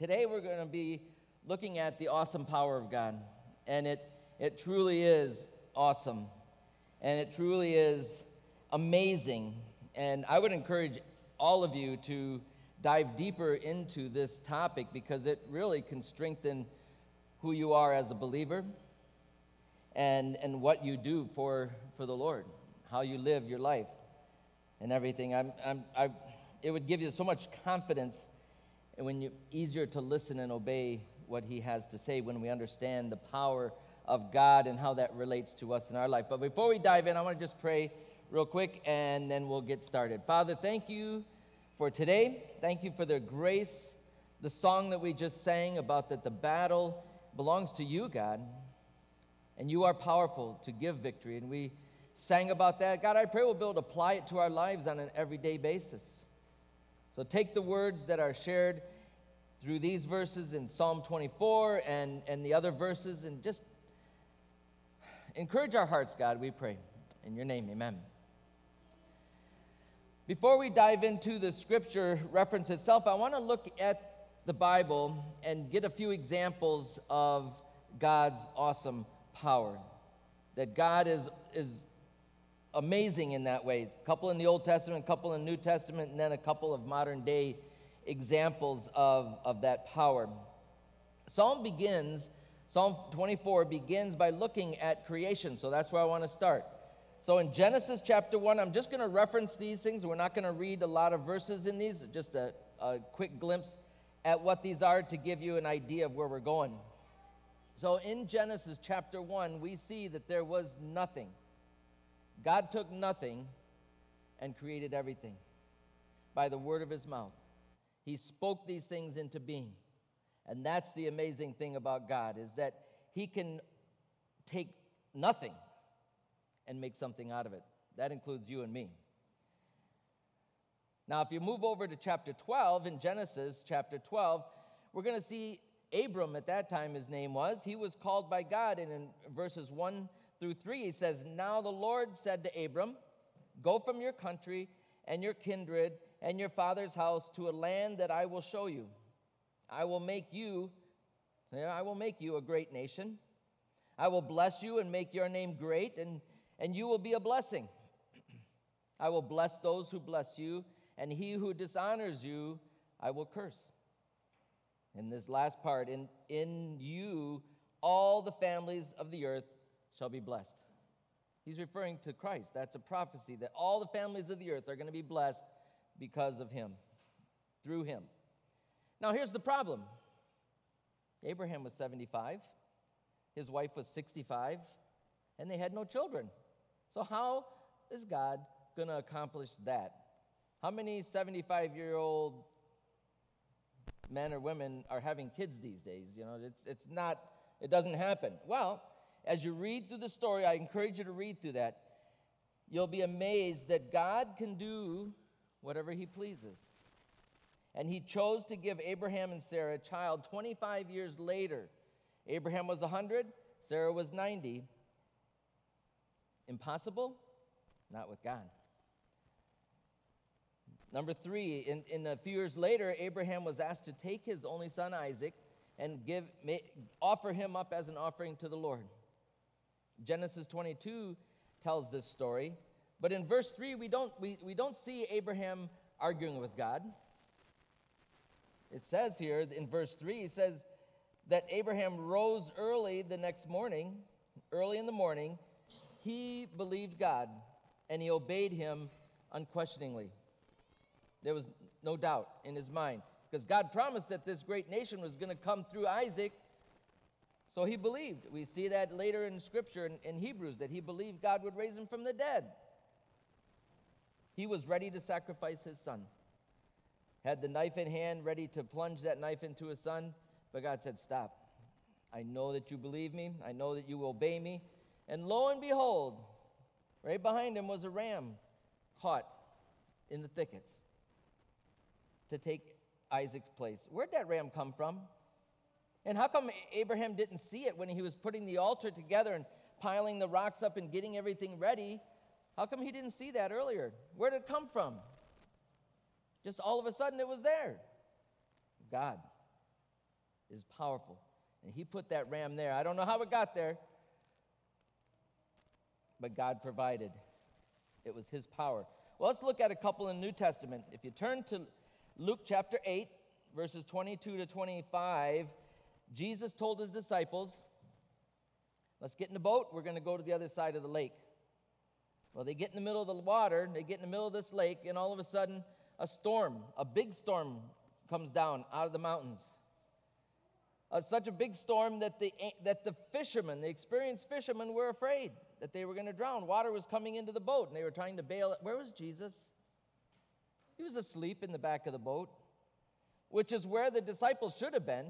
Today we're going to be looking at the awesome power of God. And it, it truly is awesome. And it truly is amazing. And I would encourage all of you to dive deeper into this topic because it really can strengthen who you are as a believer and, and what you do for, for the Lord, how you live your life and everything. I'm, I'm, I, it would give you so much confidence and when you easier to listen and obey what he has to say when we understand the power of God and how that relates to us in our life. But before we dive in, I want to just pray real quick and then we'll get started. Father, thank you for today. Thank you for the grace, the song that we just sang about that the battle belongs to you, God. And you are powerful to give victory. And we sang about that. God, I pray we'll be able to apply it to our lives on an everyday basis. So take the words that are shared through these verses in Psalm 24 and, and the other verses and just encourage our hearts, God, we pray. In your name, amen. Before we dive into the scripture reference itself, I want to look at the Bible and get a few examples of God's awesome power. That God is, is amazing in that way. A couple in the Old Testament, a couple in the New Testament, and then a couple of modern day examples of, of that power. Psalm begins, Psalm 24 begins by looking at creation. So that's where I want to start. So in Genesis chapter 1, I'm just going to reference these things. We're not going to read a lot of verses in these, just a, a quick glimpse at what these are to give you an idea of where we're going. So in Genesis chapter 1, we see that there was nothing. God took nothing and created everything by the word of his mouth. He spoke these things into being. And that's the amazing thing about God is that he can take nothing and make something out of it. That includes you and me. Now, if you move over to chapter 12 in Genesis chapter 12, we're going to see Abram at that time his name was. He was called by God and in verses 1 through 3 he says, "Now the Lord said to Abram, go from your country and your kindred and your father's house to a land that I will show you. I will make you I will make you a great nation. I will bless you and make your name great and and you will be a blessing. I will bless those who bless you and he who dishonors you I will curse. In this last part in in you all the families of the earth shall be blessed. He's referring to Christ. That's a prophecy that all the families of the earth are going to be blessed because of him, through him. Now, here's the problem Abraham was 75, his wife was 65, and they had no children. So, how is God going to accomplish that? How many 75 year old men or women are having kids these days? You know, it's, it's not, it doesn't happen. Well, as you read through the story, I encourage you to read through that. You'll be amazed that God can do whatever he pleases. And he chose to give Abraham and Sarah a child 25 years later. Abraham was 100, Sarah was 90. Impossible? Not with God. Number three, in, in a few years later, Abraham was asked to take his only son Isaac and give, offer him up as an offering to the Lord. Genesis 22 tells this story. But in verse 3, we don't, we, we don't see Abraham arguing with God. It says here in verse 3, it says that Abraham rose early the next morning, early in the morning. He believed God and he obeyed him unquestioningly. There was no doubt in his mind because God promised that this great nation was going to come through Isaac. So he believed. We see that later in Scripture in, in Hebrews that he believed God would raise him from the dead. He was ready to sacrifice his son. Had the knife in hand, ready to plunge that knife into his son, but God said, Stop. I know that you believe me. I know that you obey me. And lo and behold, right behind him was a ram caught in the thickets to take Isaac's place. Where'd that ram come from? And how come Abraham didn't see it when he was putting the altar together and piling the rocks up and getting everything ready? How come he didn't see that earlier? Where did it come from? Just all of a sudden it was there. God. is powerful. And he put that ram there. I don't know how it got there, but God provided. It was his power. Well, let's look at a couple in the New Testament. If you turn to Luke chapter 8, verses 22 to 25, Jesus told his disciples, Let's get in the boat. We're going to go to the other side of the lake. Well, they get in the middle of the water, they get in the middle of this lake, and all of a sudden, a storm, a big storm, comes down out of the mountains. Uh, such a big storm that the, that the fishermen, the experienced fishermen, were afraid that they were going to drown. Water was coming into the boat, and they were trying to bail it. Where was Jesus? He was asleep in the back of the boat, which is where the disciples should have been.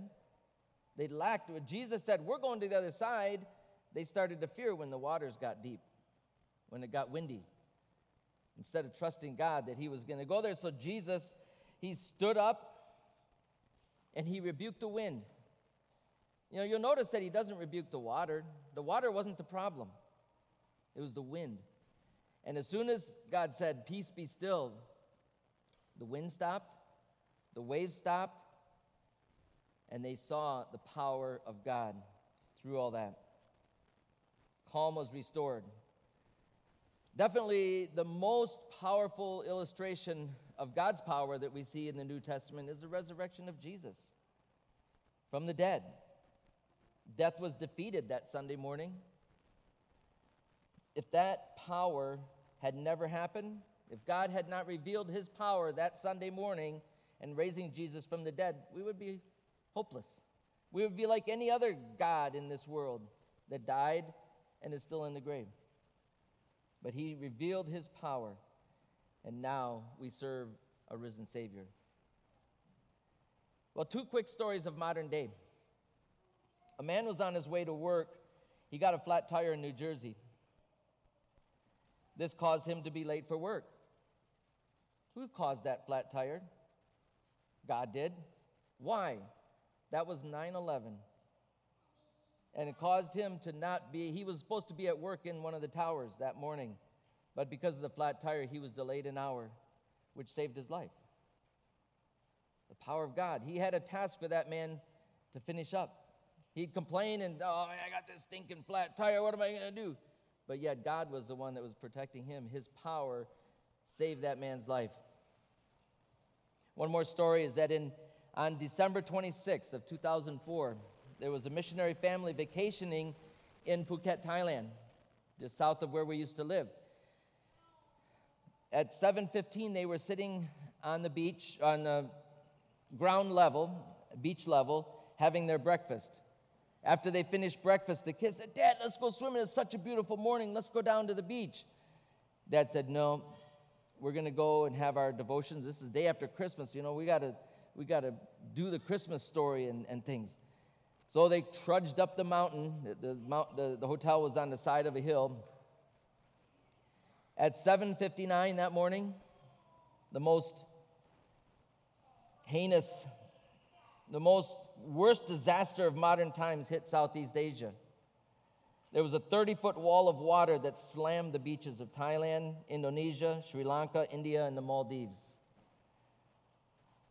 They lacked. When Jesus said, We're going to the other side, they started to fear when the waters got deep, when it got windy. Instead of trusting God that He was going to go there. So Jesus, He stood up and He rebuked the wind. You know, you'll notice that He doesn't rebuke the water. The water wasn't the problem, it was the wind. And as soon as God said, Peace be still, the wind stopped, the waves stopped, and they saw the power of God through all that calm was restored. Definitely the most powerful illustration of God's power that we see in the New Testament is the resurrection of Jesus from the dead. Death was defeated that Sunday morning. If that power had never happened, if God had not revealed his power that Sunday morning and raising Jesus from the dead, we would be hopeless. We would be like any other God in this world that died and is still in the grave. But he revealed his power, and now we serve a risen Savior. Well, two quick stories of modern day. A man was on his way to work. He got a flat tire in New Jersey. This caused him to be late for work. Who caused that flat tire? God did. Why? That was 9 11 and it caused him to not be, he was supposed to be at work in one of the towers that morning, but because of the flat tire, he was delayed an hour, which saved his life. The power of God. He had a task for that man to finish up. He'd complain and, oh, I got this stinking flat tire, what am I going to do? But yet, God was the one that was protecting him. His power saved that man's life. One more story is that in, on December 26th of 2004, there was a missionary family vacationing in Phuket, Thailand, just south of where we used to live. At 7:15 they were sitting on the beach on the ground level, beach level, having their breakfast. After they finished breakfast, the kids said, "Dad, let's go swimming. It's such a beautiful morning. Let's go down to the beach." Dad said, "No. We're going to go and have our devotions. This is the day after Christmas. You know, we got to we got to do the Christmas story and, and things." So they trudged up the mountain. The, mount, the, the hotel was on the side of a hill. At 7:59 that morning, the most heinous, the most worst disaster of modern times hit Southeast Asia. There was a 30 foot wall of water that slammed the beaches of Thailand, Indonesia, Sri Lanka, India, and the Maldives.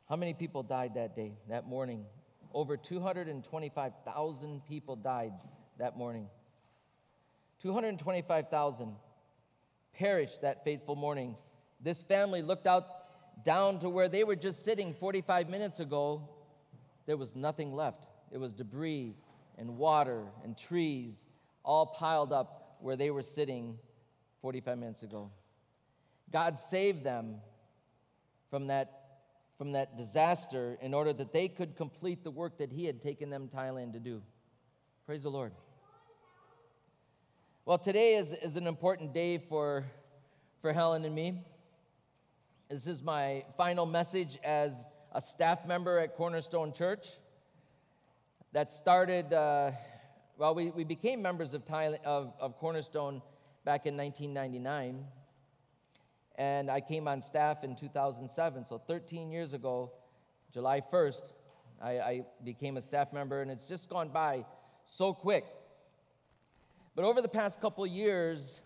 How many people died that day, that morning, over 225,000 people died that morning. 225,000 perished that fateful morning. This family looked out down to where they were just sitting 45 minutes ago. There was nothing left. It was debris and water and trees all piled up where they were sitting 45 minutes ago. God saved them from that from that disaster in order that they could complete the work that He had taken them Thailand to do. Praise the Lord. Well, today is, is an important day for, for Helen and me. This is my final message as a staff member at Cornerstone Church. That started, uh, well, we, we became members of, Thailand, of, of Cornerstone back in 1999 and I came on staff in 2007. So 13 years ago, July 1st, I, I, became a staff member, and it's just gone by so quick. But over the past couple years,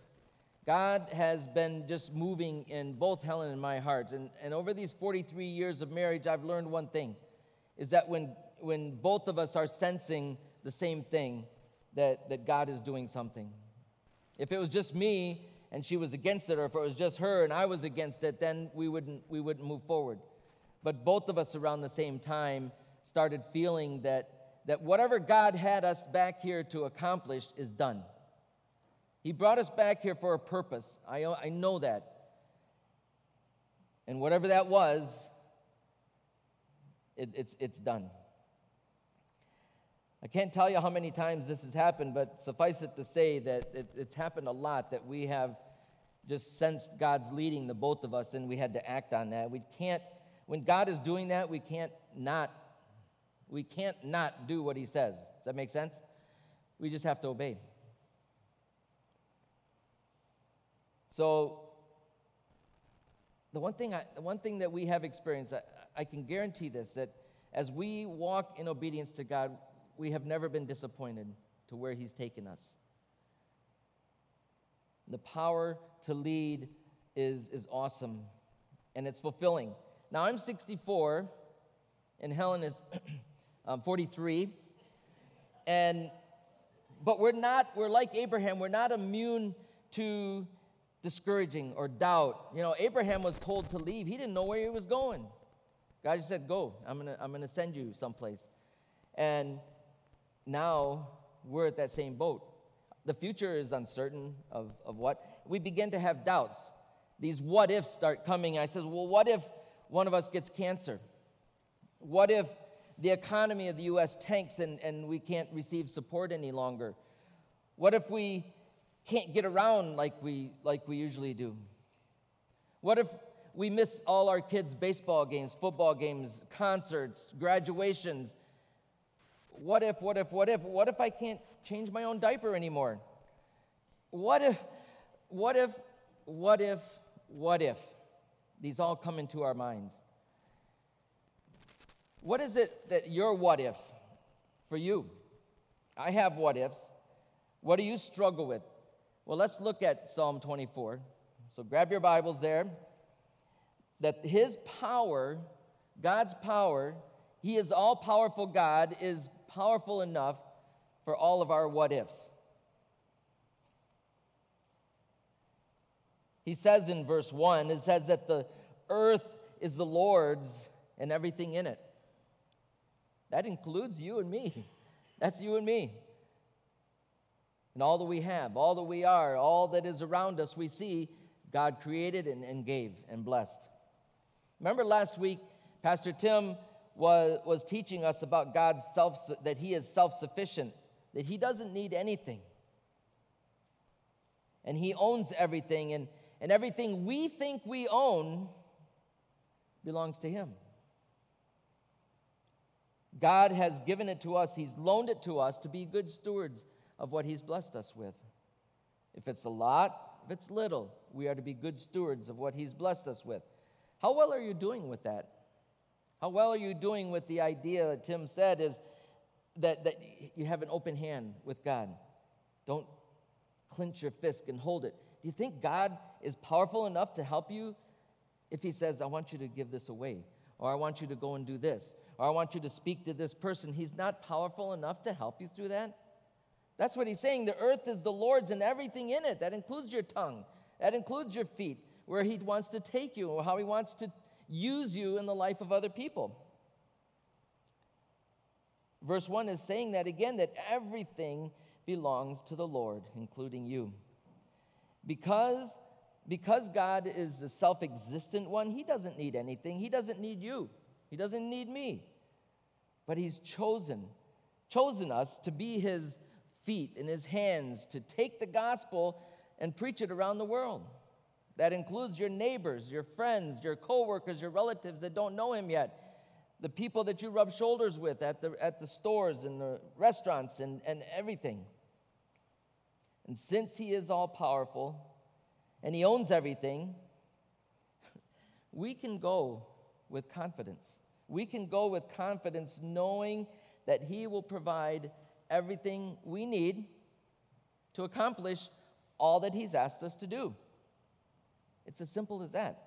God has been just moving in both Helen and my hearts. And, and over these 43 years of marriage, I've learned one thing is that when, when both of us are sensing the same thing that, that God is doing something. If it was just me and she was against it, or if it was just her and I was against it, then we wouldn't, we wouldn't move forward. But both of us around the same time started feeling that, that whatever God had us back here to accomplish is done. He brought us back here for a purpose. I, I know that. And whatever that was, it, it's, it's done. I can't tell you how many times this has happened, but suffice it to say that it, it's happened a lot that we have just sensed God's leading the both of us and we had to act on that. We can't, when God is doing that, we can't not, we can't not do what he says. Does that make sense? We just have to obey. So the one thing, I, the one thing that we have experienced, I, I can guarantee this, that as we walk in obedience to God, we have never been disappointed to where He's taken us. The power to lead is, is awesome and it's fulfilling. Now, I'm 64 and Helen is um, 43. And, but we're not, we're like Abraham, we're not immune to discouraging or doubt. You know, Abraham was told to leave, he didn't know where he was going. God just said, Go, I'm gonna, I'm gonna send you someplace. And now we're at that same boat. The future is uncertain of, of what. We begin to have doubts. These what ifs start coming. I says, Well, what if one of us gets cancer? What if the economy of the U.S. tanks and, and we can't receive support any longer? What if we can't get around like we, like we usually do? What if we miss all our kids' baseball games, football games, concerts, graduations? What if, what if, what if, what if I can't change my own diaper anymore? What if, what if, what if, what if? These all come into our minds. What is it that your what if for you? I have what ifs. What do you struggle with? Well, let's look at Psalm 24. So grab your Bibles there. That his power, God's power, he is all powerful God, is powerful enough for all of our what ifs. He says in verse 1, it says that the earth is the Lord's and everything in it. That includes you and me. That's you and me. And all that we have, all that we are, all that is around us, we see God created and, and gave and blessed. Remember last week, Pastor Tim was, was teaching us about God's self, that He is self sufficient, that He doesn't need anything. And He owns everything, and, and everything we think we own belongs to Him. God has given it to us, He's loaned it to us to be good stewards of what He's blessed us with. If it's a lot, if it's little, we are to be good stewards of what He's blessed us with. How well are you doing with that? How well are you doing with the idea that Tim said is that, that you have an open hand with God? Don't clench your fist and hold it. Do you think God is powerful enough to help you if He says, I want you to give this away, or I want you to go and do this, or I want you to speak to this person? He's not powerful enough to help you through that? That's what He's saying. The earth is the Lord's and everything in it. That includes your tongue, that includes your feet, where He wants to take you, or how He wants to use you in the life of other people. Verse 1 is saying that again, that everything belongs to the Lord, including you. Because, because God is the self existent one, He doesn't need anything. He doesn't need you. He doesn't need me. But He's chosen, chosen us to be His feet and His hands to take the gospel and preach it around the world. That includes your neighbors, your friends, your coworkers, your relatives that don't know him yet, the people that you rub shoulders with at the, at the stores and the restaurants and, and everything. And since he is all powerful and he owns everything, we can go with confidence. We can go with confidence knowing that he will provide everything we need to accomplish all that he's asked us to do. It's as simple as that.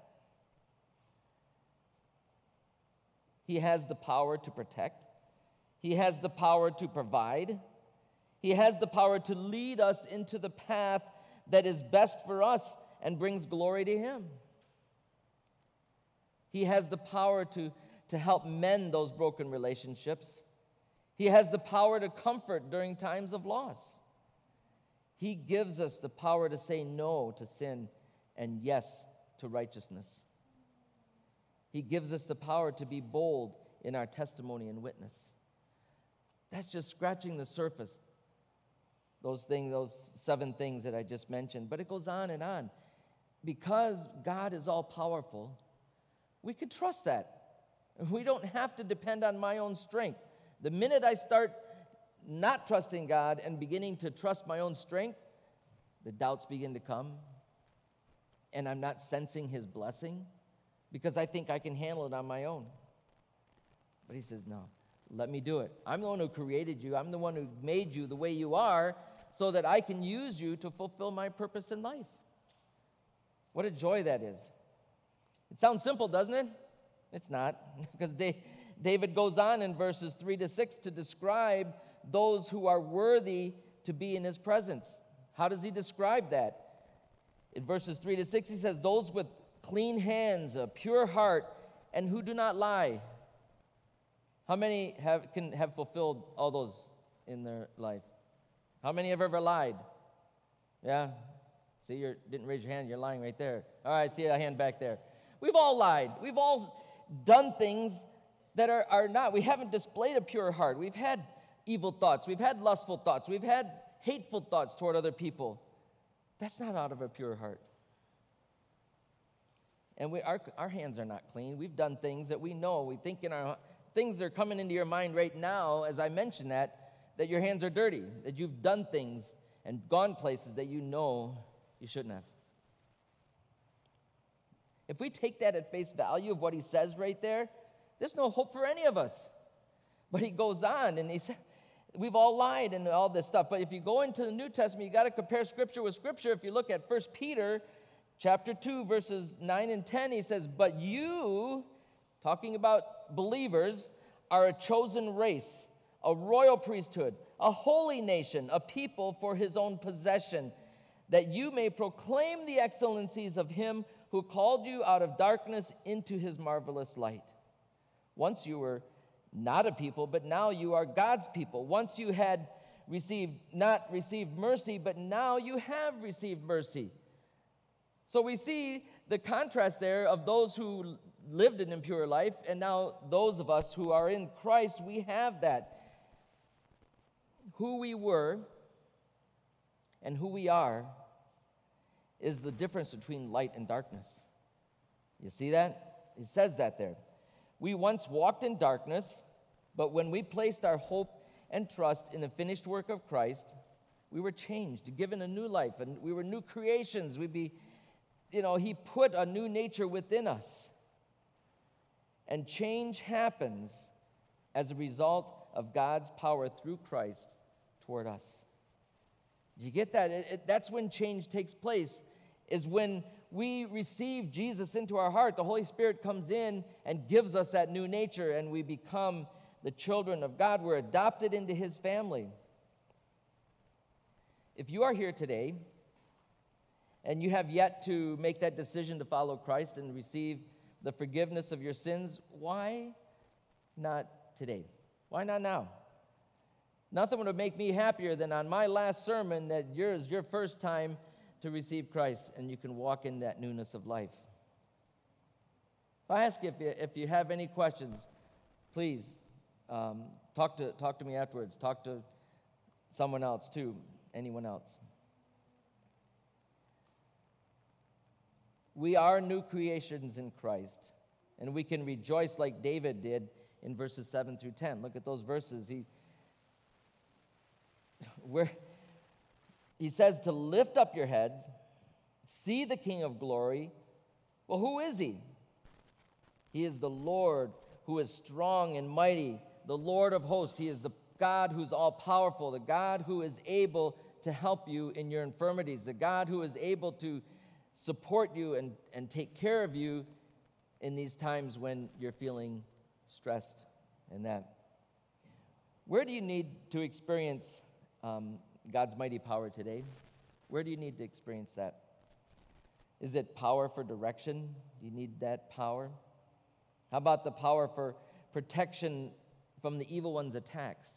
He has the power to protect, He has the power to provide. He has the power to lead us into the path that is best for us and brings glory to Him. He has the power to, to help mend those broken relationships. He has the power to comfort during times of loss. He gives us the power to say no to sin and yes to righteousness. He gives us the power to be bold in our testimony and witness. That's just scratching the surface. Those things, those seven things that I just mentioned, but it goes on and on. Because God is all powerful, we could trust that. We don't have to depend on my own strength. The minute I start not trusting God and beginning to trust my own strength, the doubts begin to come. And I'm not sensing His blessing because I think I can handle it on my own. But He says, No, let me do it. I'm the one who created you, I'm the one who made you the way you are so that I can use you to fulfill my purpose in life. What a joy that is. It sounds simple, doesn't it? It's not, because David goes on in verses 3 to 6 to describe those who are worthy to be in his presence. How does he describe that? In verses 3 to 6, he says, Those with clean hands, a pure heart, and who do not lie. How many have, can have fulfilled all those in their life? How many have ever lied? Yeah? See, you didn't raise your hand, you're lying right there. All right, see a hand back there. We've all lied. We've all done things that are, are not. We haven't displayed a pure heart. We've had evil thoughts. We've had lustful thoughts. We've had hateful thoughts toward other people. That's not out of a pure heart. And we, our, our hands are not clean. We've done things that we know. We think in our things are coming into your mind right now, as I mentioned that, that your hands are dirty, that you've done things and gone places that you know you shouldn't have. If we take that at face value of what he says right there, there's no hope for any of us. But he goes on and he says, We've all lied and all this stuff. But if you go into the New Testament, you got to compare scripture with scripture. If you look at 1 Peter chapter 2, verses 9 and 10, he says, But you, talking about believers, are a chosen race, a royal priesthood, a holy nation, a people for his own possession, that you may proclaim the excellencies of him who called you out of darkness into his marvelous light. Once you were not a people, but now you are God's people. Once you had received, not received mercy, but now you have received mercy. So we see the contrast there of those who lived an impure life, and now those of us who are in Christ, we have that. Who we were and who we are is the difference between light and darkness. You see that? He says that there. We once walked in darkness, but when we placed our hope and trust in the finished work of Christ, we were changed, given a new life, and we were new creations. We be, you know, He put a new nature within us. And change happens as a result of God's power through Christ toward us. You get that? It, it, that's when change takes place, is when we receive Jesus into our heart, the Holy Spirit comes in and gives us that new nature, and we become the children of God. We're adopted into His family. If you are here today and you have yet to make that decision to follow Christ and receive the forgiveness of your sins, why not today? Why not now? Nothing would make me happier than on my last sermon that yours, your first time to receive Christ and you can walk in that newness of life. I ask if you, if you have any questions, please um, talk, to, talk to me afterwards. Talk to someone else too, anyone else. We are new creations in Christ, and we can rejoice like David did in verses 7 through 10. Look at those verses. He, where, he says to lift up your heads, see the King of glory. Well, who is he? He is the Lord who is strong and mighty, the Lord of hosts. He is the God who's all powerful, the God who is able to help you in your infirmities, the God who is able to support you and, and take care of you in these times when you're feeling stressed and that. Where do you need to experience um, God's mighty power today? Where do you need to experience that? Is it power for direction? Do you need that power? How about the power for protection from the evil one's attacks?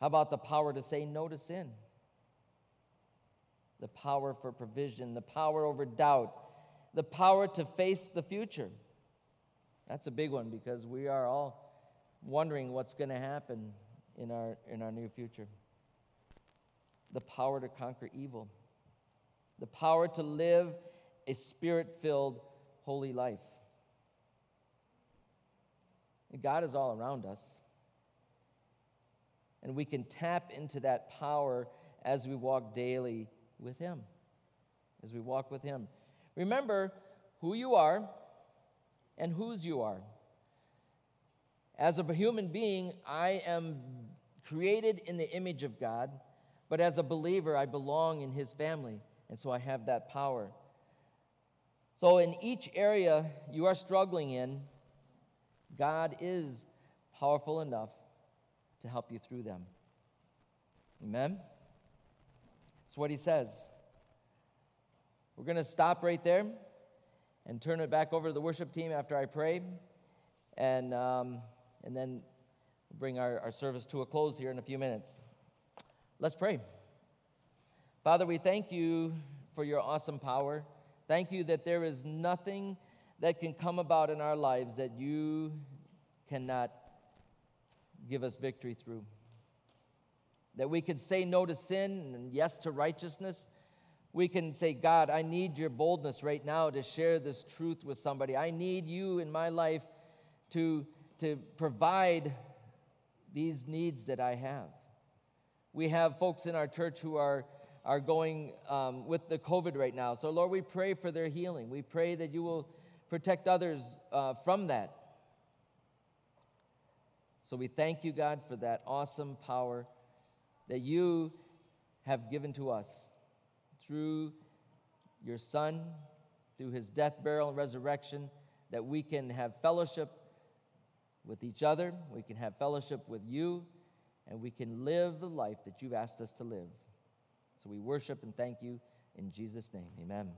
How about the power to say no to sin? The power for provision, the power over doubt, the power to face the future. That's a big one because we are all wondering what's going to happen in our, in our near future. The power to conquer evil, the power to live a spirit filled, holy life. God is all around us. And we can tap into that power as we walk daily with Him. As we walk with Him. Remember who you are and whose you are. As a human being, I am created in the image of God, but as a believer, I belong in His family, and so I have that power. So, in each area you are struggling in, God is powerful enough to help you through them. Amen? That's what he says. We're going to stop right there and turn it back over to the worship team after I pray. And, um, and then bring our, our service to a close here in a few minutes. Let's pray. Father, we thank you for your awesome power. Thank you that there is nothing that can come about in our lives that you cannot give us victory through. That we can say no to sin and yes to righteousness. We can say, God, I need your boldness right now to share this truth with somebody. I need you in my life to, to provide these needs that I have. We have folks in our church who are, are going um, with the COVID right now. So, Lord, we pray for their healing. We pray that you will protect others uh, from that. So we thank you, God, for that awesome power that you have given to us through your Son, through his death, burial, and resurrection, that we can have fellowship with each other, we can have fellowship with you, and we can live the life that you've asked us to live. So we worship and thank you in Jesus' name. Amen.